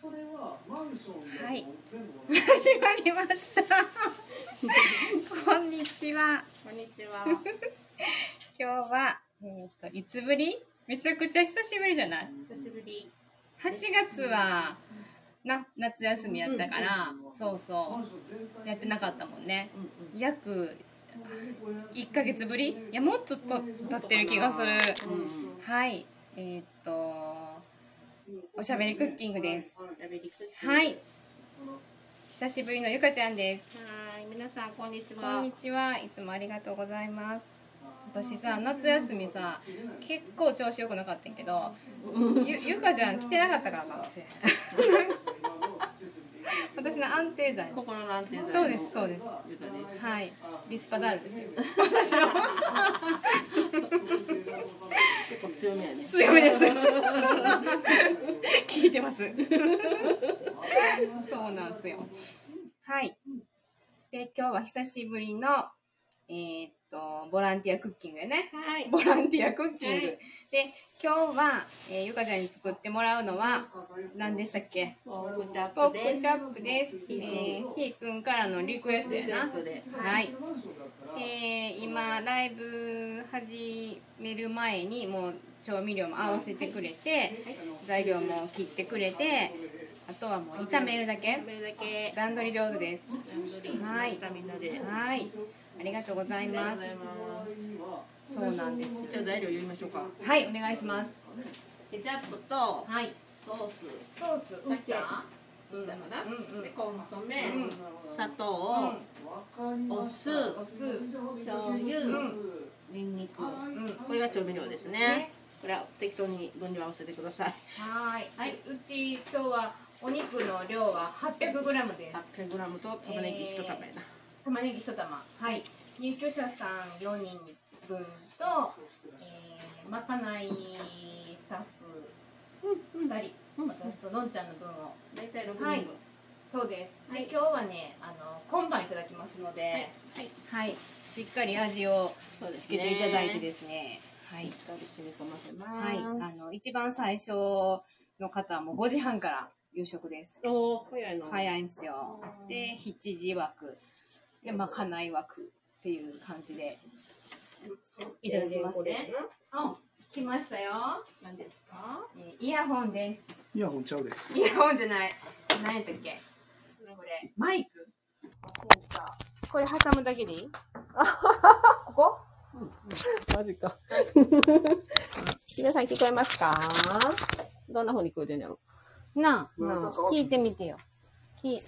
はい。始まりました。こんにちは。こんにちは。今日は、えっ、と、いつぶり？めちゃくちゃ久しぶりじゃない？久しぶり。?8 月は、な、夏休みやったから、そうそう、やってなかったもんね。うんうん。約1ヶ月ぶり？いや、もっとと経ってる気がする。うん。はい。えっ、と、おしゃべりクッキングです。はい。久しぶりのゆかちゃんです。はい、皆さんこんにちこは。んにちは。いつもありがとうございます。私さ、夏休みさ、結構調子良くなかったんやけど、ゆゆかちゃん来てなかったからかもしれない。私の安定剤。心の安定剤そうですそうですゆかです。はい。リスパダールですよ。結構強めやね。強めです。聞いてます。そうなんですよ。はい。で、今日は久しぶりの、えーっと、ボランティアクッキングやね。はい。ボランティアクッキング。はいで、今日は、えーゆかちゃんに作ってもらうのは、何でしたっけ？ポークチャップです。クチャップです。えー、ひーくんからのリクエストやな。はい。で、今、ライブ始める前に、もう調味料も合わせてくれて、材料も切ってくれて、あとはもう炒めるだけ食。べるだけ。段取り上手です。はい。ありがとうございありがとうござい。ます。そうなんですよ。じゃあ材料言いましょうか。はい、お願いします。ケチャップとはい。ソース。ソース、ウスター？ウスターかな？うんうんでコンソメうん、砂糖、お酢、お酢、醤油、うんニンニク。うん。これが調味料ですね。これは適当に分量合わせてください。はーい。はい。うち今日はお肉の量は 800g です。800グラムと玉ねぎ一玉やな。玉ねぎ一玉。はい。入居者さん4人分と、えー、まかないスタッフ2人、私とのんちゃんの分を。大体6人分。はいそうです。で、はい今日はね、あの今晩いただきますので、はい。はい。しっかり味をつけていただいてですね。はいしっ。かり染み込ませます。はい。あの一番最初の方はもう5時半から夕食です。おお、早いの。早いんですよ。で、7時枠。で、まかない枠っていう感じで。いただきますこれね。あ、来ましたよ。何ですか？えーイヤホンです。イヤホンちゃうです。イヤホンじゃない。何やったっけ？これ、マイク？そうか。これ挟むだけでいい？ここ？マジか。皆さん聞こえますか？どんな風に聞こえてんやろ？なあ、なあ聞いてみてよ。き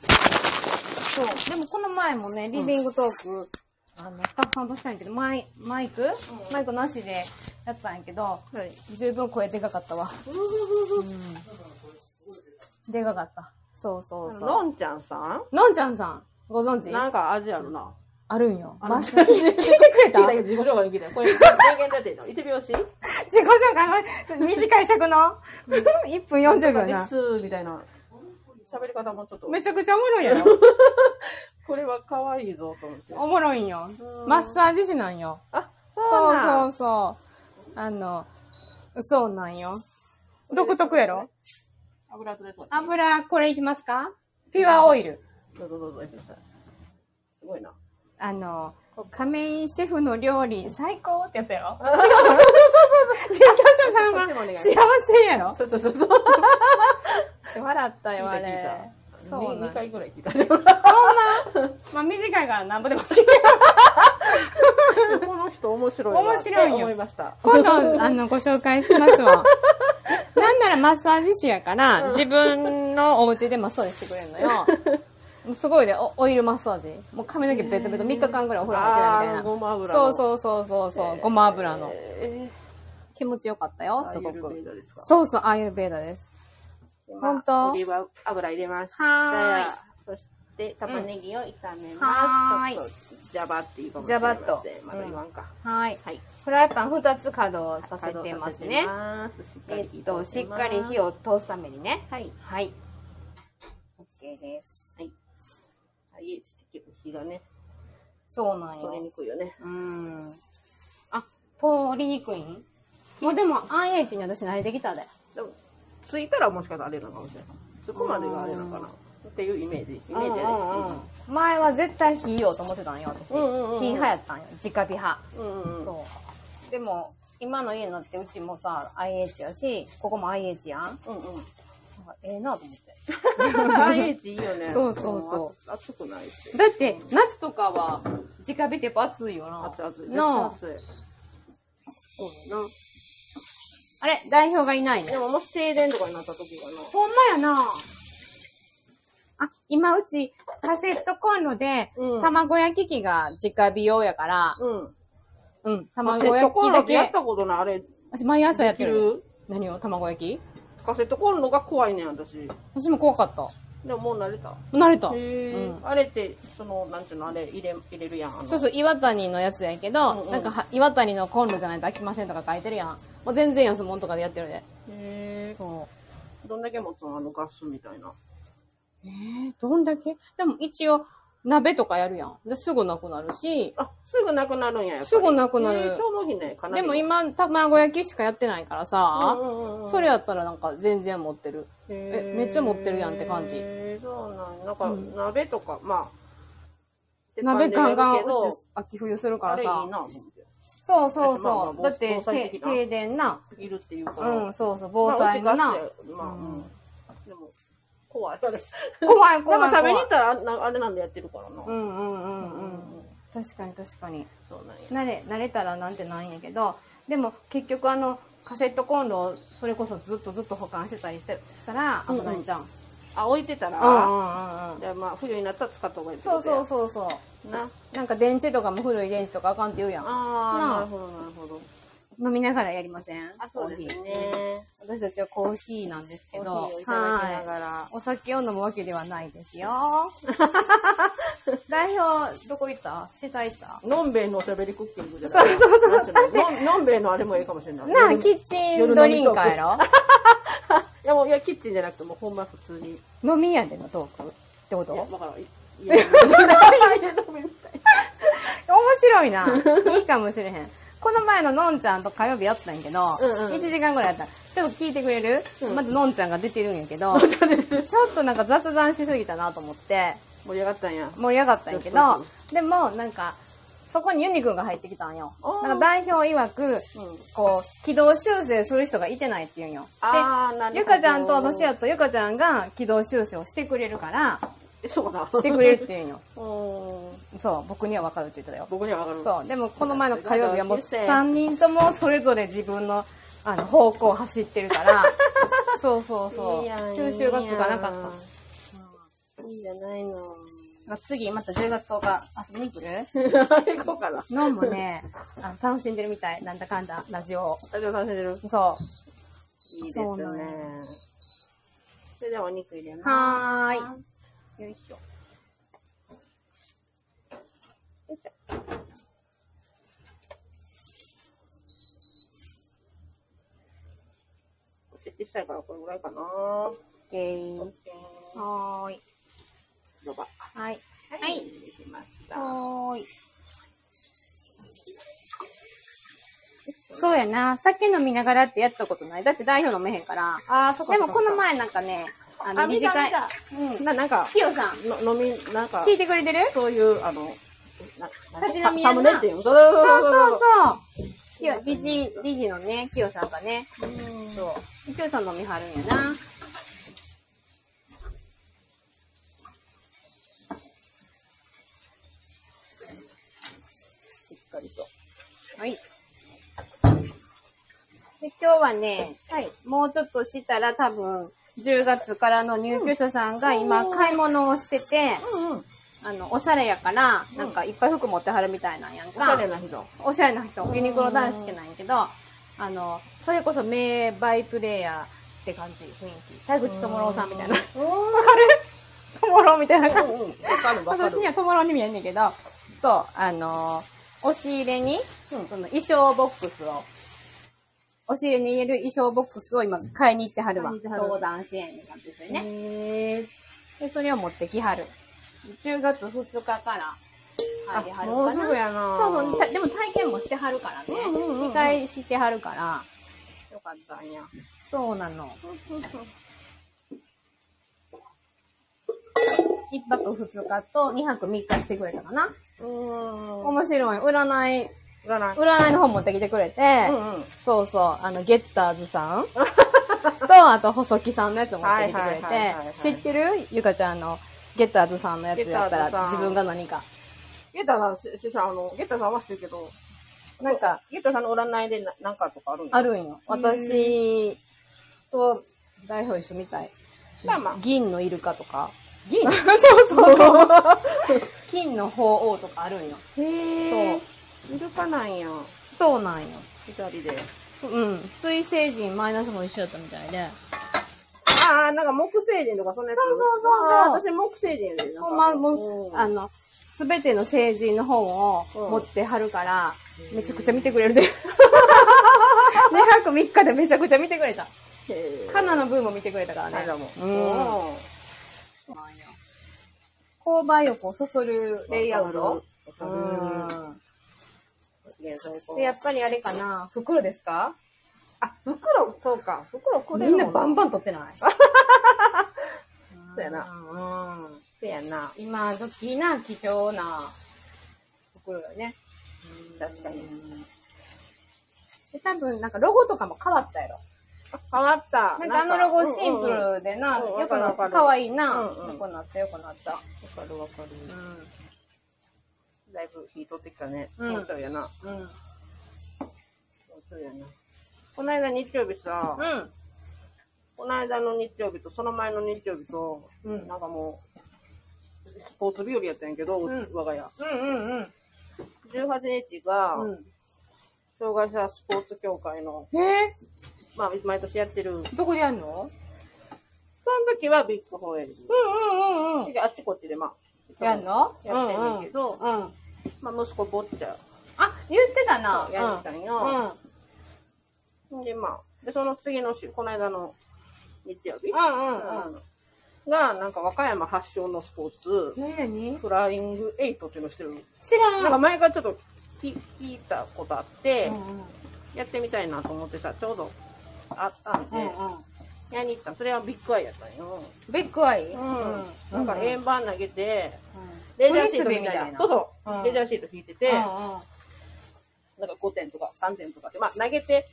そう。でもこの前もね、リビングトーク、あの、スタッフさんとしたんやけど、マイ、マイク、マイクなしでやったんやけど、はい。十分声でかかったわ。うん。でかかった。そうそうそのんちゃんさん？う。のんちゃんさん、ご存知？なんか味あるな。あるんよ。マス聞いて聞いてくれた？聞いたけど自己紹介に聞いたよ。これ、人間だっての一拍子自己紹介？は 短い尺の ?1 分40秒でな。す、みたいな。喋り方もちょっと。めちゃくちゃおもろいやろ これは可愛いぞと思って。おもろいんよ。うんマッサージ師なんよ。あ、そうなんそうそう。あの、そうなんよ。独特やろ？油取れそう。油、これいきますか？ピュアオイル。どうぞどうぞ、すごいな。あの、亀井シェフの料理最高ってやつやろ？そうそうそうそうそう。入居者さんは幸せやろ？そうそうそうそう。笑ったよ、あれ。た。そうなん2回ぐらい聞いた。まあ短いからなんぼでも。この人面白いわ面白い思いました。今度、あの、ご紹介しますわ。なんならマッサージ師やから、自分のお家でマッサージしてくれるのよ。すごいで、おオイルマッサージ。もう髪の毛ベトベト3日間ぐらいお風呂入ってないみたいな。ごま油そうそうそうそうそう、ごま油の。え気持ちよかったよ、ー、すごく。そうそう、アーユルベーダです。本当？オリーブ油入れました。はーいそして、玉ねぎを炒めます。はーいちょっと、ジャバっていうかもしジャれませんバっとまだ言わんか。はい。はい。フライパン2つ稼働させてますね。しっかりえっと、しっかり火を通すためにね。はい。はい。OK です。はい。はい、結構火がね、そうなん取れによ。くいよね。うん。あ、通りにくいん？もうでも IH に私慣れてきたで。ついたらもしかしたらあれなのかもしれない。そこまでがあれなのかな。っていうイメージ。イメージやね。うんうんうん前は絶対火言おうと思ってたんよ私、うんうんうん火派やったんよ直火派、うんうんうん。そうでも今の家になってうちもさ IH やしここも IH やんうんうん。ええなと思って愛知いいよね。そうそうそううん。暑くないし。だって夏とかは直火ってやっぱ暑いよな暑い暑い。暑い。そうやな。あれ代表がいないね。でももし停電とかになった時がな。ほんまやな。あ今うちカセットコンロでうん。卵焼き器が直火用やから。うん。うんカセット卵焼コンロきだけってやったことない？あれ、私毎朝やってる。できる？何を？卵焼き？カセットコンロが怖いねん、私。私も怖かったでももう慣れた？慣れたあれって、その、なんていうの、あれ入れ、入れるやん？そうそう、岩谷のやつやけど、うんうんなんかは、岩谷のコンロじゃないと飽きませんとか書いてるやん。もう全然安物とかでやってるで。へえ。そどんだけ持つの？あのガスみたいな。う。えー、どんだけ？でも一応、鍋とかやるやん。ですぐなくなるし、あ、すぐなくなるんや、やっぱりすぐなくなる消耗費ね、かなり。でも今、卵焼きしかやってないからさ、うんうんうん、それやったらなんか全然持ってる。ええめっちゃ持ってるやんって感じそうなんなんか、うん鍋とか、まあ、鍋ガンガンうち秋冬するからさあれいい。な、と思ってそうそうまあまあそう。だって、防災て的な停電な。いるっていうから。うん、そうそう、防災のなまあ、うん。でも、怖い。あれ 怖い怖い。なんか食べに行ったらあなあれなんでやってるからな。うんうんうんうん。確かに確かに。そうなんや。慣れ慣れたらなんてないんやけどでも結局あのカセットコンロをそれこそずっとずっと保管してたりしてしたら危ないじゃん、うんあ、置いてたら、うんうんうんでまあ、冬になったら使った方がいいそうそうう。そうそうな。なんか電池とかも古い電池とかあかんって言うやんああなるほど、なるほど。飲みながらやりません？あ、そうですコーヒーね。私たちはコーヒーなんですけどはがら。いお酒を飲むわけではないですよ 代表どこ行った？下行った？のんべえのおしゃべりクッキングじゃないそうそうそう。の？んべえのあれもいいかもしれない。なあキッチンドリンカーやろ？いやもう、いや、キッチンじゃなくて、もうほんま普通に。い飲み屋でのトークってこと？や、だから、いいや、いや 飲みみたい面白いな。いいかもしれへん。この前ののんちゃんと火曜日やったんやけど、うんうん1時間ぐらいやった。ちょっと聞いてくれる、うんまずのんちゃんが出てるんやけど、ちょっとなんか雑談しすぎたなと思って、盛り上がったんや。盛り上がったんやけど、でもなんか、そこにユニくんが入ってきたんよ。なんか代表曰く、うん。こう、軌道修正する人がいてないって言うんよ。で、ゆかちゃんと私やとゆかちゃんが軌道修正をしてくれるから、え、そうだ。してくれるって言うんよ。うん。そう、僕にはわかるって言ってたよ。僕にはわかる。そう。でも、この前の火曜日はもう同級生3人ともそれぞれ自分の、あの、方向を走ってるから、そうそうそう。収集がつかなかっった。いいじゃないの。た。次、また10月10日遊びに来る？行こうかな。のんもね、あの楽しんでるみたい。なんだかんだ、ラジオを。あ、じゃあ楽しんでる？そいいですね。それではお肉入れう。ます。はーい。よいしょ。よいしょ小さいからこれぐらいかな。オッケー。オッケーはーい。はい。はい。できました。はーい。そうやな。酒飲みながらってやったことない。だって代表飲めへんから。あー、そっかでもこの、前なんかね、あの、あ、二次会。うん。な、なんか、キヨさん、の飲み、なんか、聞いてくれてる？そういう、あの、な、なサムネっていうの？そうそうそうそうそうそう。そう。キヨ、理事、理事のね、キヨさんがね、そう。キヨさん飲みはるんやな。しっかりと。はい。で、今日はね、はい。もうちょっとしたら多分、10月からの入居者さんが今買い物をしてて。あの、おしゃれやから、なんかいっぱい服持ってはるみたいなんやんおしか。ゃれな人。おしゃれな人、ユニクロ大好きなんやけど、あの、それこそ名バイプレイヤーって感じ、雰囲気。田口智郎さんみたいな。わかる？智郎みたいな感じ。私に。は智郎に見えんねんけど、そう、あの押し入れに、うんその衣装ボックスを、押し入れに入れる衣装ボックスを今買いに行ってはるわ。相談支援に感じですよね。へで、それを持ってきはる。10月2日から入りはあ、るかな。そうそう、たでも体験もしてはるからね。うんうんうんうん2回してはるから、よかったんや。そうなの。一泊二日と二泊三日してくれたかな。うーん。面白い。占い、占い。占いの本持ってきてくれて、うんうん。そうそう、あの、ゲッターズさん と、あと、細木さんのやつ持ってきてくれて、知ってる？ゆかちゃんの、ゲッターズさんのやつやったら自分が何か。ゲッタさん、ししさん、あの、ゲッタさんは知るけど、なんか、ゲッタさんの占いでななんかとかあるんや？あるんよ。私と代表一緒みたい。まあまあ。銀のイルカとか。銀？そうそうそう。金の鳳凰とかあるんよ。へえ。イルカなんや。そうなんよ。左で。うん。水星人マイナスも一緒だったみたいで。ああ、なんか木星人とかそんなやつ。そうそうそう私木星人で。ほんま、もあの、すべての成人の本をうん持ってはるから、めちゃくちゃ見てくれるで。2泊3日でめちゃくちゃ見てくれた。カナの分も見てくれたからね。もん。うん。購買欲をそそるレイアウト。うる。ん。現在こうで、やっぱりあれかな、袋ですか？あ、袋、そうか。袋これみんなバンバン取ってない？そうやな。うん。そうやな。今時な貴重な袋よね。確かに。で、多分なんかロゴとかも変わったやろ。変わった。なんかあのロゴシンプルでな、うんうんよくなった。わかるわいいな。うんうんよくなった、よくなった。わかるわかる。だいぶ火取ってきたね。うんもうやな。もうん。うん。うやな。この間日曜日さ、うん。この間の日曜日とその前の日曜日と、うんなんかもう、スポーツ日和やったんやけど、うん我が家。うんうんうん。18日が、うん。障害者スポーツ協会の、えー、まあ、毎年やってる。どこでやんの？その時はビッグホエール。うんうんうんうん。であっちこっちでまあ、やんの？やってんねんけど、うんうん。まあ、息子ボッチャあ、言ってたな。やってたんよ。で、まあ、で、その次の週、この間の日曜日、うんうんうん。うんが、なんか和歌山発祥のスポーツ、何？何フライングエイトっていうのをしてる？知らん。なんか前からちょっと聞聞いたことあって、うんうんやってみたいなと思ってさ、ちょうどあったんで、うんうん。やりに行ったそれはビッグアイやったんよ。ビッグアイ？うん。なんか円盤投げて、レレジャーシートみたいな。そうそう、うんレジャーシート引いてて。なんか5点とか3点とかって、まあ投げて、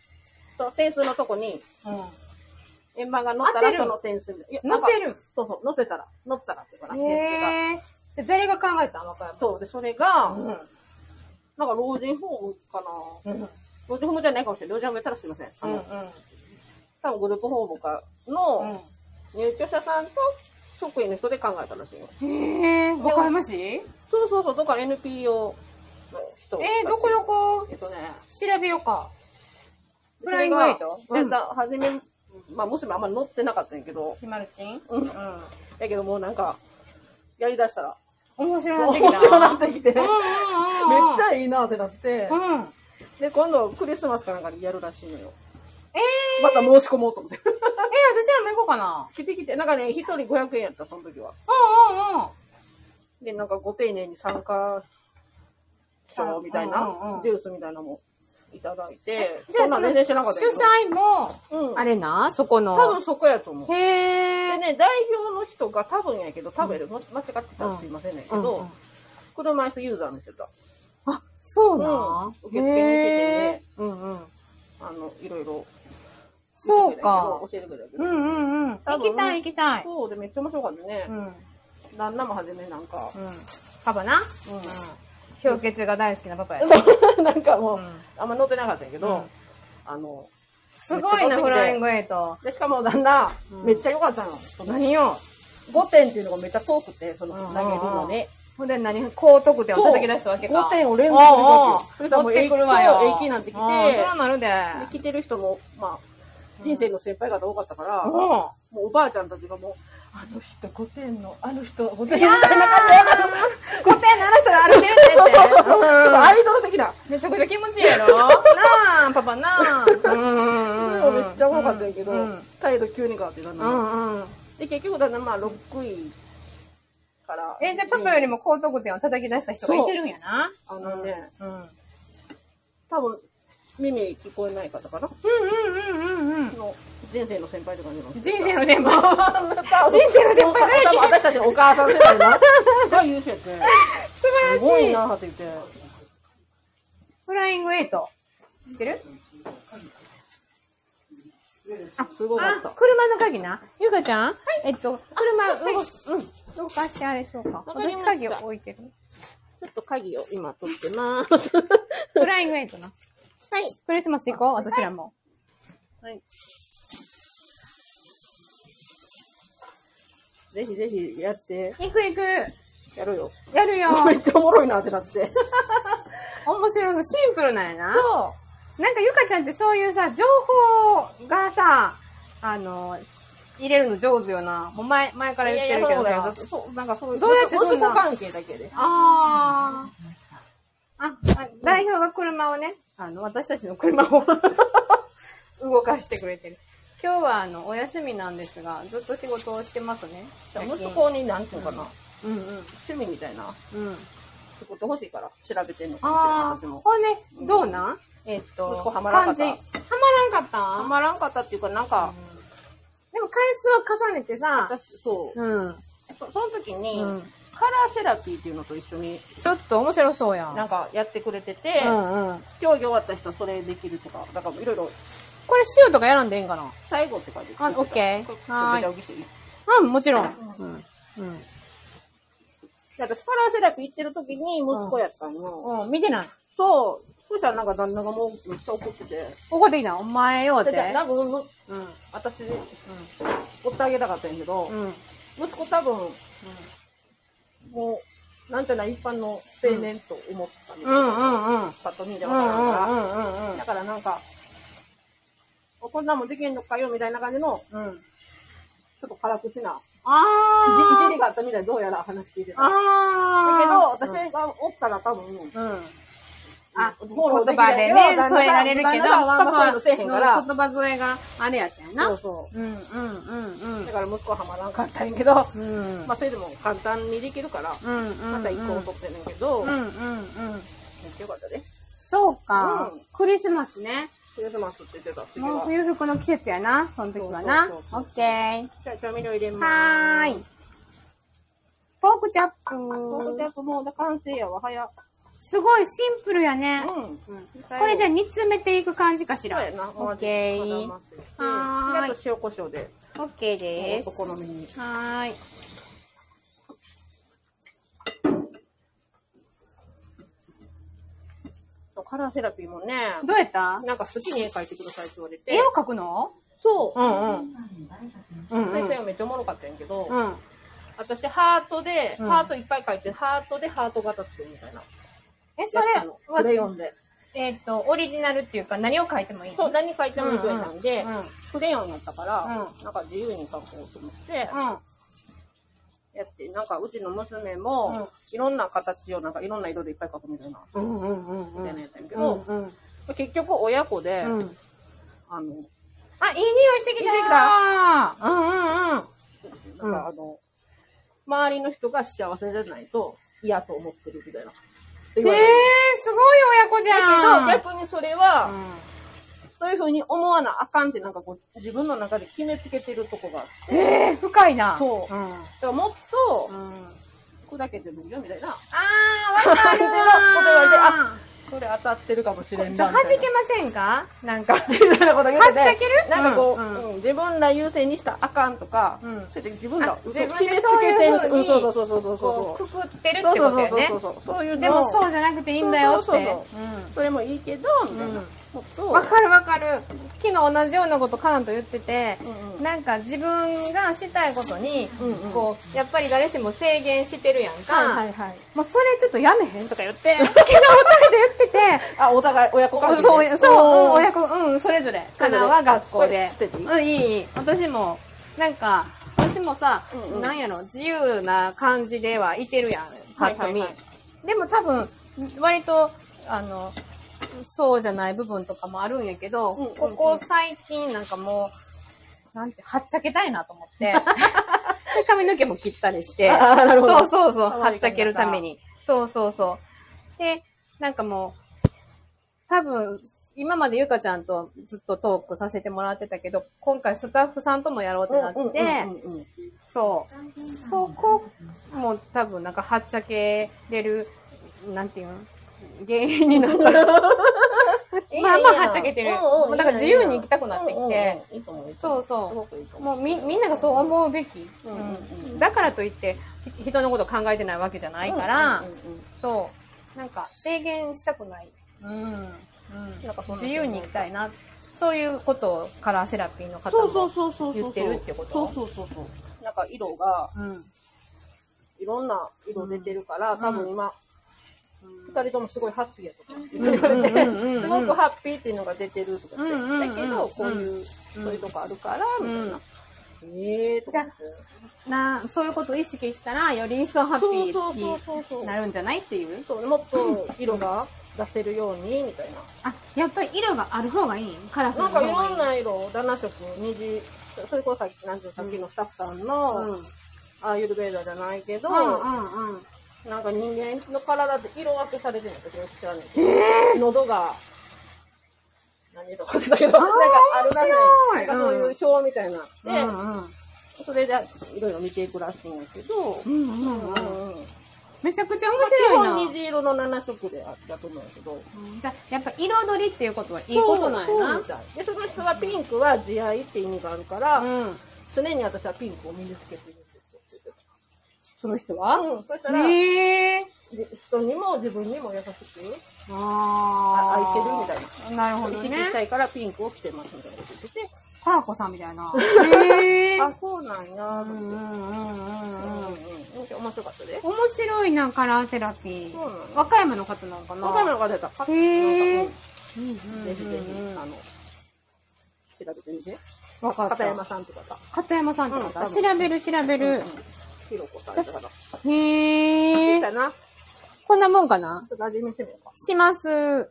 その点数のとこに円盤が乗ったらその点数で。いや乗ってるそうそう、乗せたら、乗ったらっていうかな、点数が。で、誰が考えたの若山。そう、で、それが、うん。なんか老人ホームかな。老人ホームじゃないかもしれない。老人ホームやったらすいません。あの、うん。多分グループホームかうの入居者さんと職員の人で考えたらしいよ。ん。へえ。和歌山市えそうそうそう、だから NPO の人たち。ー、どこどこ？えっとね、調べようか。フライングエイト？はじめ、まあ、娘あんまり乗ってなかったんやけど、ひまるちんうん。うん。やけどもうなんか、やりだしたら、面白いなってきた。面白なってきて、めっうんうんうんうん。ちゃいいなってなって、うん。で、今度クリスマスかなんかにやるらしいのよ。えー、また申し込もうと思って。え、私らも行こうかな。来て来て、なんかね、一人500円やった、その時は。うんうんうん。で、なんかご丁寧に参加賞みたいな、うんうんうんジュースみたいなのもいただいて、じゃあそんなん全然知らなかった主。催も、うん。あれな、そこの。多分そこやと思う。へでえ。ね、代表の人が多分やけど、多分やで、ま間違ってたらすいませんねんけど、うんうん車椅子ユーザーの人だ。あ、そうなうん受付に来てねへーうんうん。あの、いろいろ。そうか。教えてくれたけど。うんうんうん。行きたい行きたい。そうで、めっちゃ面白かったねう。ん。うん。旦那も初めなんか、パパな？う氷結が大好きなパパや。ん。なんかもう、うんあんま乗ってなかったんやけど、うんあの、すごいな、フライングエイト。で、しかも旦那、うんめっちゃ良かったの。何よ。5点っていうのがめっちゃ遠くて、そのうん投げるのね。ほんで何高得点を叩き出したわけか。5点を連続で持ってくるわよ。そう駅なんて来てうんそうなるで。で来てる人も、まあ、人生の先輩方多かったから、うん。もうおばあちゃんたちがもう、あの人5点の、あの人5点みたいな感じでわかる。5点なる人で歩いてるって。そうそうそうそう。んアイドル的な。めちゃくちゃ気持ちいいやろなあ、パパなあ。うん。めっちゃ多かったんやけどうん、態度急に変わってたうの。んうん。で、結局だんだんまあ6位から。え、じゃあパパよりも高得点を叩き出した人がいてるんやな。あのね、うん。多分、耳聞こえない方かな？うんうんうんうんうん。の人生の先輩とかにも。人生の先輩。人生の先輩多分私たちのお母さん世代の。が優秀やって。素晴すごらしい。いなって言って。フライングエイト。知ってる？すごかあっ、た。車の鍵な。ゆかちゃん、えっと、車動,、うん、動かしてあれしようか。わか私鍵を置いてる。ちょっと鍵を今取ってます。フライングエイトな。はい。クリスマス行こう、私らも。はい。ぜひぜひやって、行く行く。やるよ。やるよ。めっちゃおもろいなってなって。面白そう。シンプルなんやな。そなんかゆかちゃんってそういうさ、情報がさ、あの、入れるの上手よな。もう前、前から言ってるけどいやいやそうださよ。そう、なんかそういう。どうやってそんな息子関係だけで。あーあ。あ、代表が車をね、あの、私たちの車を 動かしてくれてる。今日はあの、お休みなんですが、ずっと仕事をしてますね。息子になんていうのかな、うんうん。趣味みたいなうん。仕事欲しいから調べてんのかもしれ私も。これね、どうなん？えっと、息子はまらんかった？漢字はまらんかった？はまらんかったっていうか、なんか、でも回数を重ねてさ、私、そう、うん。そその時に、うんカラーセラピーっていうのと一緒にちょっと面白そうやん。なんかやってくれてて、うんうん。競技終わった人はそれできるとか、だからいろいろこれ塩とかやらんでええんかな？最後って書いてあオッケーはーいうん、もちろん。うん。うん。で私カラーセラピー行ってる時に息子やったんよ。うん、見てない。そう。そしたらなんか旦那がもうめっちゃ怒ってて。ここでいいな、お前よって。でなんか、うんうん。私、追ってあげたかったんやけど、うん。息子多分、もう、なんていうの、一般の青年と思ったみたいな。うんうんうん。パッと見でうんうんわからんから。うんうんだからなんか、こんなもんできんのかよみたいな感じの、うん。うん。ちょっと辛口な、あー。いじりがあったみたいでどうやら話聞いてた。だあー。けど、私がおったら多分、うん。あ、フォロー言葉でね、添えられるけど、パパはの言葉添えがあれやったよな。そうそう。うんうんうんうんだ。から息子はハマらんかったんやけど、うん。まあそれでも簡単にできるから、うんうん。また一個を取ってんねんけど、めっうんうんうん。ちゃよかったね。そうかうん。クリスマスね。クリスマスって言ってた、次もうは。冬服の季節やな、その時はなそうそう。そうオッケー。じゃあ調味料入れます。はーい。ポークチャッポークチャプ。ップもう完成やわ、早っ。すごいシンプルやね。うん。これじゃああ、煮詰めていく感じかしら？そうやな。オッケー。はいあと塩コショウで、オッケーですお。好みに。はーい。カラーセラピーもね、どうやった？なんか好きに絵描いてくださいって言われて。絵を描くの？そう。うんうん。うん先生めっちゃおもろかったんやけど、うん。私ハートで、うんハートいっぱい描いて、ハートでハート型作るみたいな。え、それやったのクレヨは、ンで。えっと、オリジナルっていうか何を描いてもいいの？そう、何描いてもいいぐらいなんで、クレヨンやったから、うなんか自由に描こうと思って、うん。やって、なんかうちの娘も、いろんな形をなんかいろんな色でいっぱい描くみたいな。みたいなやったんやけうど。結局親子で、うん。あの、あ、いい匂いしてきたしてきたうんうんうん。なんかあの、周りの人が幸せじゃないと嫌と思ってるみたいな。え言われる。ー、すごい親子じゃん。だけど、逆にそれは、うそういうふうに思わなあかんってなんかこう、自分の中で決めつけてるとこがあって、ん、えー、深いな。そう。うん。だからもっとうん、砕けてもいいよみたいな。あー、わかるじのこと言われてあそれ当たってるかもしれんちょ、な弾けみたいなませんか？なんか。みたいなこと言っててはっちゃける？なんかこう、うんうん。自分ら優先にしたらあかんとか、うん。そうやって自分らあそう自分で決めつそういうけてるうんそうそうそうそうそうそう。くくってるってそうことよね。そうそうそう。そうそう。いうのでもそうじゃなくていいんだよって。そうそうそうそれもいいけどみたいな、うんわかるわかる。昨日同じようなことカナンと言ってて、うんうんなんか自分がしたいことに、うんうんこう、やっぱり誰しも制限してるやんか。はいはいはいもうそれちょっとやめへんとか言って、昨日二人で言ってて、あお互い親子関係でそう、そう、親子、うん、それぞれ。カナは学校で。うん、いい。私も、なんか、私もさ、うんうんなんやろ、自由な感じではいてるやん、パッと見。はいはいはいでも多分、割と、あの、そうじゃない部分とかもあるんやけど、うんうんうん。ここ最近なんかもう、なんて、はっちゃけたいなと思って、で 髪の毛も切ったりして、そうそうそう、はっちゃけるために。そうそうそう。で、なんかもう、多分、今までゆかちゃんとずっとトークさせてもらってたけど、今回スタッフさんともやろうってなって、そう。そこも多分なんかはっちゃけれる、なんていうの原因になった。まあまあはっちゃけてる。もうなんか自由に行きたくなってきて。そうすそう。もうみみんながそう思うべき、だからといってひ人のこと考えてないわけじゃないから、そう。なんか制限したくない、うんなんか自由に行きたいな。そういうことをカラーセラピーの方そうそうもそうそう。言ってるってこと？そうそうそうそう。なんか色が、うん。いろんな色出てるから、多分今、二人ともすごいハッピーやとかすごくハッピーっていうのが出てるとかって、だけど、こういう、そういうとこあるから、みたいな。ええー、とじゃ。なそういうことを意識したらより一層ハッピーになるんじゃないっていう？そうもっと色が出せるようにみたいな。あやっぱり色がある方がいい？カラフルなんかいろんな色、7色、虹、それこそさっきのスタッフさんの、うん。アーユルベーダじゃないけど、うんうんうんなんか人間の体って色分けされてるの私よく知らないけど、喉が、何色か忘れたけど、なんかあるらしい。なんかそういう表みたいな。のうんで、うんそれでいろいろ見ていくらしいんやけど、うんうんうん。うんうん。めちゃくちゃ面白いな。本虹色の7色であったと思うんやけど、じゃあやっぱ彩りっていうことはいいことなんやな。で、その人はピンクは慈愛って意味があるから、うん。常に私はピンクを身につけてるんですよって言ってその人た。は？うん、そしたら、へえ。で人にも自分にも優しくああ空いてるみたいな。な。なるほどね意識し。たいからピンクを着てますみたいなこと言ってて、パーコさんみたいな。へえ。あ、そうなんやうんうんうんうん。うん面白かったで。面白いな、カラーセラピそうなのー。和歌山の方なのかな？わかるのが出た。パッへーなんかうんぜひぜひ、あの、調べてみて。わかった。片山さんって方。片山さんって方、調べる調べる。ひろこさんって方。へえ。だな。ちこんなもんかな？ょっと味見してみようか。します。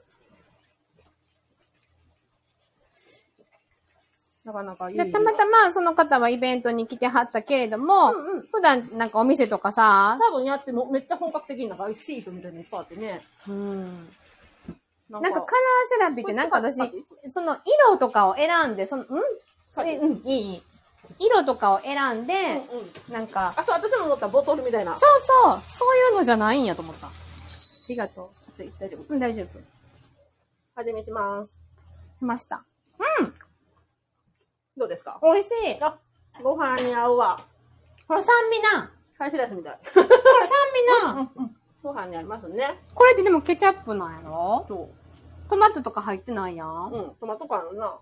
なかなかいい。じゃあたまたまその方はイベントに来てはったけれども、うんうん普段なんかお店とかさ、多分やってのめっちゃ本格的になんかシートみたいにいっぱいあってね。うん、ななんかカラーセラピーってなんか私その色とかを選んで、その、ん？それ、うん、いいいい。色とかを選んで、うんうん。なんか、あ、そう、私の乗ったボトルみたいな。そうそう、そういうのじゃないんやと思った。ありがと大丈夫。う。うん、大丈夫。味見します。しました。どうですか？美味しい。あ、ご飯に合うわ。これ酸味な。ハヤシライスみたい。これ酸味な。ご飯に合いますね。これってでもケチャップなんやろ？そトマトとか入ってないやんう。。うん、トマト感あるな。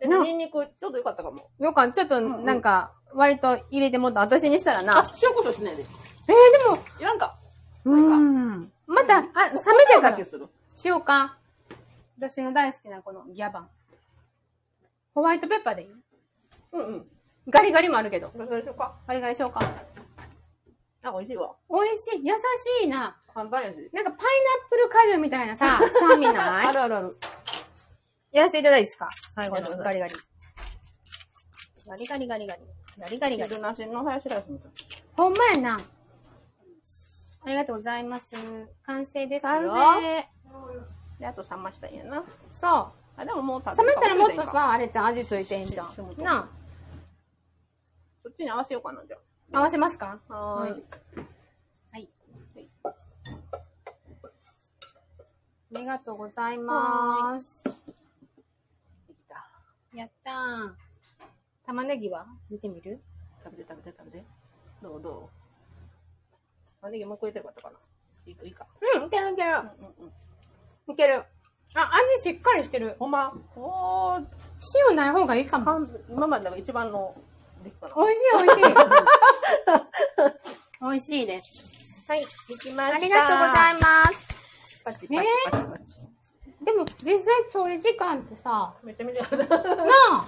ニンニクちょっとよかったかも。よかちょっとなんか、割と入れてもった私にしたらな。あ、塩コショウしないで。えー、でも、いらんか。うん。また、あ、冷めてからだけする。しようか。私の大好きなこのギャバン。ホワイトペッパーでいい？うんうん。ガリガリもあるけど。どうしようか。ガリガリしようか。あ、美味しいわ。美味しい。優しいな。簡単やし。なんかパイナップル果汁みたいなさ、酸味あない？るあるある。やらせていただいていいですか？最後のガリガリ。ガリガリガリガリ。ガリガリガリ。汁なしのハヤシライスみたい。ほんまやな。ありがとうございます。完成ですよ。完成で、あと冷ましたんやな。そあ、でももう冷めたらもっとかさ、あれちゃん味ついてんじゃん。なそっちに合わせようかな、じゃあ、合わせますか？あ。はーい。はい。ありがとうございます。やったー。玉ねぎは？見てみる？食べて食べて食べて。どう？どう？玉ねぎもう一個入れてよかったかな。いいか？いいか？うん、いけるいける。うんうん。いける。あ、味しっかりしてる。ほんま？おー、塩ない方がいいかも。今までが一番の。美味しい美味しい。美味しいです。はい、できました。ありがとうございます。パチパチパチパチ。でも実際調理時間ってさ、めちゃめちゃなあ。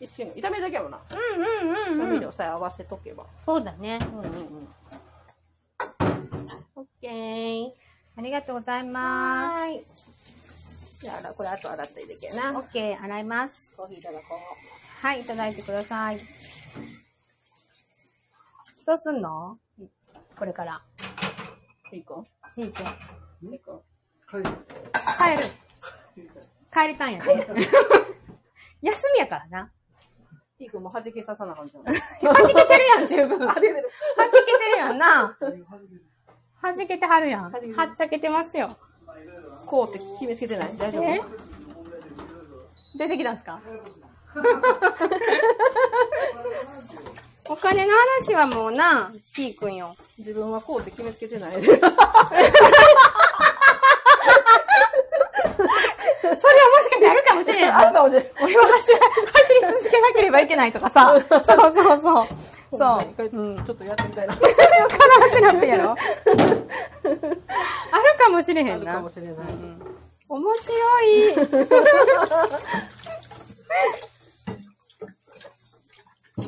一瞬炒めるだけやもんな。うんうん調味うんうん。料さえ合わせとけば。そうだね。うんうんうん。オッケー。ありがとうございまはーい。じゃあ、これあと洗っていいだけやす。な。オッケー、洗います。コーヒーいただこはい、いただいてください。どうすんの？これから。う。いいかいいけん。いいかはい。帰る。帰りたいんやね。休みやからな。いいくんも弾けささなあかんじゃん。弾けてるやん、十分。弾弾けてる。けてるやんな。弾けてはるやん。はっちゃけてますよ。こうって決めつけてない？大丈え？夫出てきたんすか？お金の話はもうな、キーくんよ。自分はこうって決めつけてない。それはもしかしてあるかもしれん。あるかも しれない。俺は走り、走り続けなければいけないとかさ。そうそうそう。そう。うん。ちょっとやってみたいな。カラーセラピーやろ あるかもしれへんなあるかも。しれない。面白い。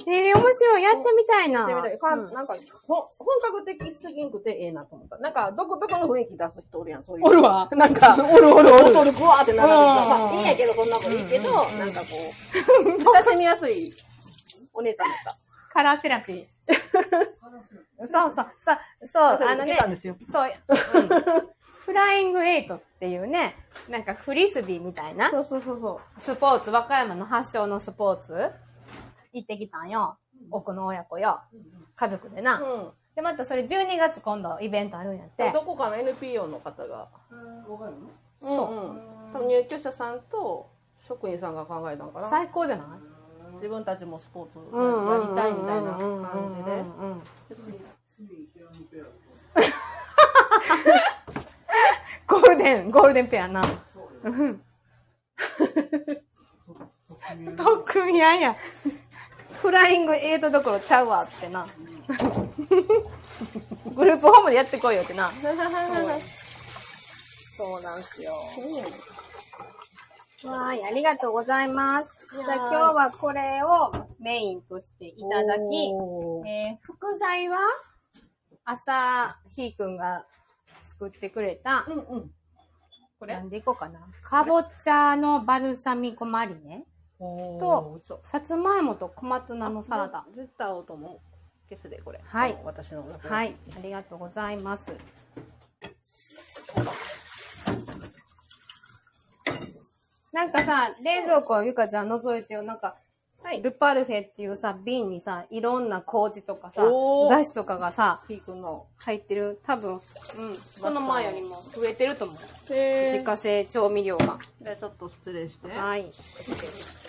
えー、面白い。やってみたいな。やってみたいかうんなんか、ほ本格的すぎんくてええなと思った。なんか、どこどこの雰囲気出す人おるやん、そういう。おるわなんか、おるおるおる。ボトルグワーって並べてさ、うんまあ、いいんやけど、こんなもんいいけど、なんかこう、親しみやすいお姉さんだった。カラーセラピー。そうそう、そう、そう、あのね。そう、うんフライングエイトっていうね、なんかフリスビーみたいなそうそうそうそスポーツ、和歌山の発祥のスポーツ行ってきたんよ。奥の親子よ。家族でな。う。うん。で、またそれ12月今度イベントあるんやって。どこかの NPO の方が、そうんうん。多分入居者さんと職員さんが考えたんかな。最高じゃない？自分たちもスポーツうんやりたいみたいな感じで。ゴールデン、ゴールデンペアな。う ん特組合や。フライングエイトどころちゃうわ、つってな。グループホームでやってこいよってな。そうなんすよ。はい、ありがとうございます。じゃあ今日はこれをメインとしていただき、えー副菜は？朝、ひーくんが作ってくれた、うんうん。これ？なんでいこうかな。かぼちゃのバルサミコマリネとさつまいもと小松菜のサラダ。絶対合うと思う。消すで、これ。はい私の。はい、ありがとうございます。なんかさ、冷蔵庫ゆかちゃん覗いてよ。なんか、はい。ルパルフェっていうさ、瓶にさ、いろんな麹とかさ、おーだしとかがさ、ピークの。入ってる。多分、うん、この前よりも増えてると思う。へ自家製調味料が。じゃあちょっと失礼して。はい。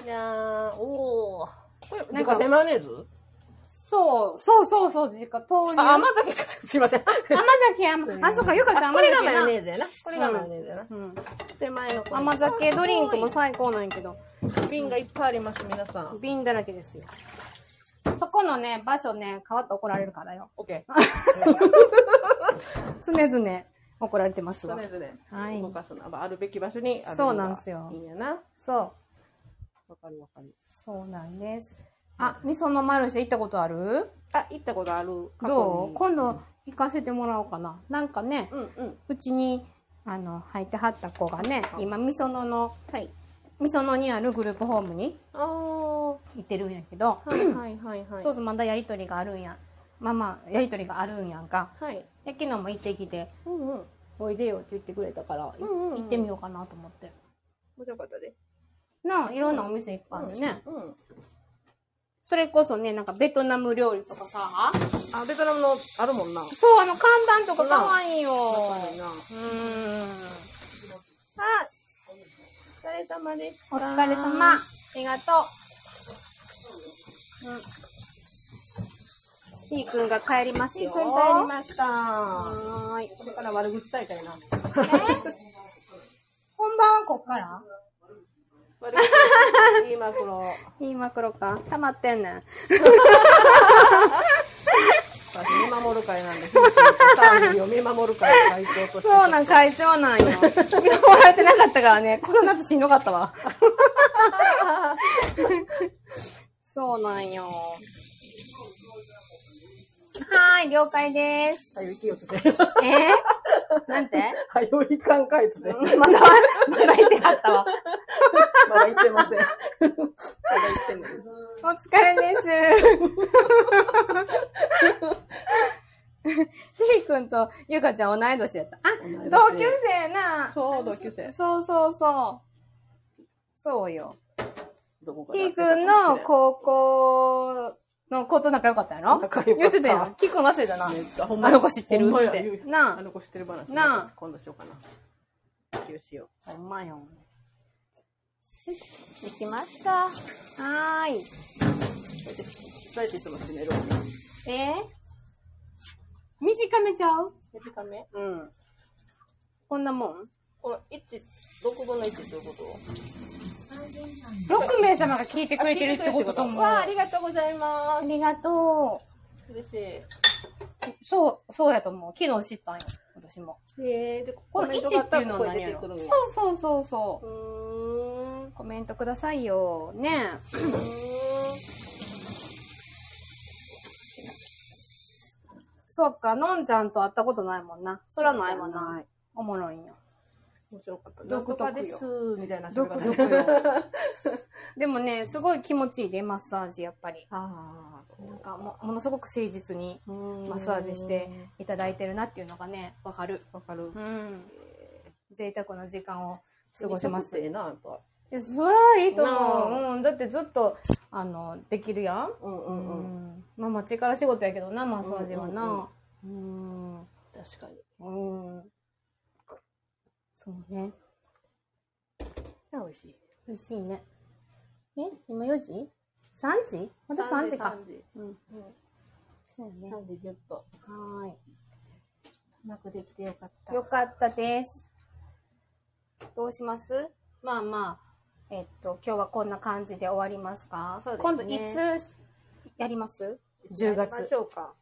じゃあ、おー。これ、なんか自家製マヨネーズ？そう、そうそうそう、自家豆乳。あ、甘酒か。すいません。甘酒甘、あ、そうか、ゆかちゃん甘これが酒な。マヨネーズやな。これがマヨネーズやな。うん。手前のこれ甘酒ドリンクも最高なんやけど、瓶がいっぱいあります、皆さん。瓶だらけですよ。そこのね、場所ね、変わって怒られるからよ。オッケー。常々怒られてますわとりあ。えずね、はい動かすのはあるべき場所にあるそうなんすよいいんやな。そう。わかるわかる。そうなんです。あ、味噌のマルシェ行ったことある？あ、行ったことある。どう？今度行かせてもらおうかな。なんかね、うんうん。うちに、あの、入ってはった子がね、今、味噌野の、はい。味噌野にあるグループホームに。行ってるんやけど、はいはいはいはい。そうそう、まだやりとりがあるんや。まあまあ、やりとりがあるんやんか。はい。で昨日も行ってきて、うんうん。おいでよって言ってくれたから、いうんうんうん行ってみようかなと思って。面白かったで。なあ、いろんなお店いっぱいあるね。うん。それこそね、なんかベトナム料理とかさ、あ、ベトナムのあるもんな。そう、あの、看板とかかわいいよ。うん。あ、お疲れ様でした。お疲れ様。ありがとう。うん。ひーくんが帰りますよ。いいくん帰りました。はーい。これから悪口大会な。え？本番はこっから？悪口言いまくろ う。いいマクロか。溜まってんねん。私見守る会なんで、ヒープとサー見守る会会長として。そうなん、会長なんよ。見守られてなかったからね、この夏しんどかったわ。そうなんよ。はーい、了解です。はよ、息をつけ。えー、なんて？はよ、いかんかいつで。まだ、まだいてはったわ。まだ言ってません。まだ言ってんのに。お疲れです。ひーくんとゆかちゃん同い年やった。あ同級生やな。そう、同級生。そうそうそそうよ。ひーくんの高校の子と仲良かったやろ？言ってたやん。きーくん忘れたな。めっちゃほんまあの子知ってる？ってなああの子知ってる話。なあ私今度しようかな。しようしよほんまよ。よし、できました。はーい。う。そうやっていつも閉めるわ。えー、短めちゃう？短め？うん。こんなもん？この1、6分の1っていうこと？6名様が聞いてくれてるってことも。わあ、ありがとうございまありがとす。嬉しう。そう、そうやと思う。昨日知ったんよ。私も。え、で、このコメントがあ1っていうのは何やろ。そうそうそうそうう。コメントくださいよ。ねそっか、のんちゃんと会ったことないもんな。そらないもんな。ないおもろいんよ。面白かった。独特です。みたいな喋独り方特よ。でもね、すごい気持ちいいで、マッサージ、やっぱり。あなんかも、ものすごく誠実にマッサージしていただいてるなっていうのがね、わかる。わかる。うん。贅沢な時間を過ごせます。ええな、やっぱ。いやそらいいとな思う。うん。だってずっと、あの、できるやん。うんううんうん。ん。まあ、まあ、力仕事やけどな、マッサージはな。うん。確かに。うん。そうね。美味しい。美味しいね。え？今4時 ?3 時？まだ3時か。3時。うん。うん。そうね。3時10分。はーうまくできてよかった。い。よかったです。どうします？まあまあ、えっと、今日はこんな感じで終わりますか？そうです今度いねつやります？や ?10 りま月し。ょうか。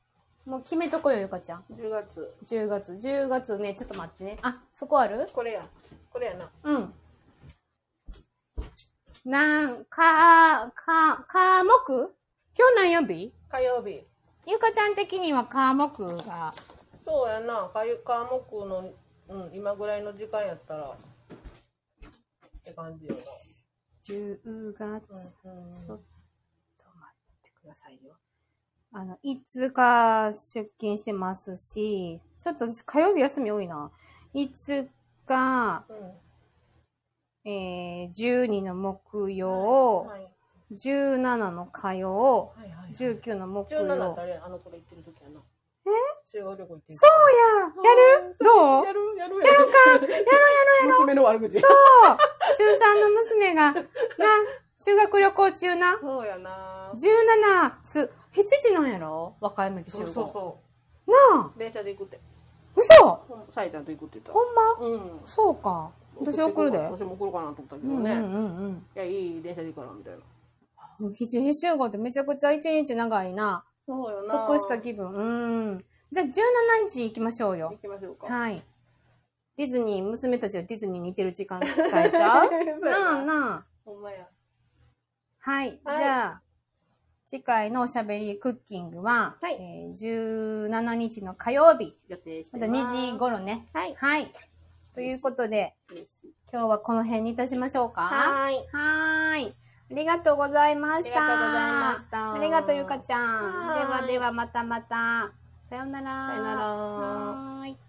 もう決めとこよ、ゆかちゃん。10月。10月。10月ね、ちょっと待ってね。あ、そこある？これや。これやな。うん。なん、か、か、科目？今日何曜日？火曜日。ゆかちゃん的には科目が、そうやな。かゆ科目の、うん、今ぐらいの時間やったら、って感じよ10月、ちょっと待ってくださいよ。あの、5日出勤してますし、ちょっと私火曜日休み多いな。5日、うん。えー、12の木曜、はい。17の火曜、はいはい。19の木17曜。ってあれ、あの行ってる時やな。え？修学旅行行ってる。そうややる？どう？やる？やる？やるか？やろうやろうやろう 娘の悪口。そう中3の娘が、な、修学旅行中な。そうやな。17、す、7時なんやろ？若い駅集合。そうそうそなあう。電車で行くって。嘘さえちゃんと行くって言ったほんま？うん。そうか。私送るで。私も送るかなと思ったけどね。うんうんうんうん。いや、いい電車で行くから、みたいな。でも7時集合ってめちゃくちゃ一日長いな。そうよな。得した気分。うん。じゃあ17日行きましょうよ行。きましょうか。はい。ディズニー、娘たちはディズニーに似てる時間 帯ちゃう？なあなあ。ほんまや。はい。はいじゃあ、次回のおしゃべりクッキングは、はいえー17日の火曜日、予定してまたます。2時頃ね。はい。はい。ということで、今日はこの辺にいたしましょうか。はーい。はーい。ありがとうございました。ありがとうございましたありがとう、ゆかちゃん。ではではまたまた。さようなら。さよならはーい。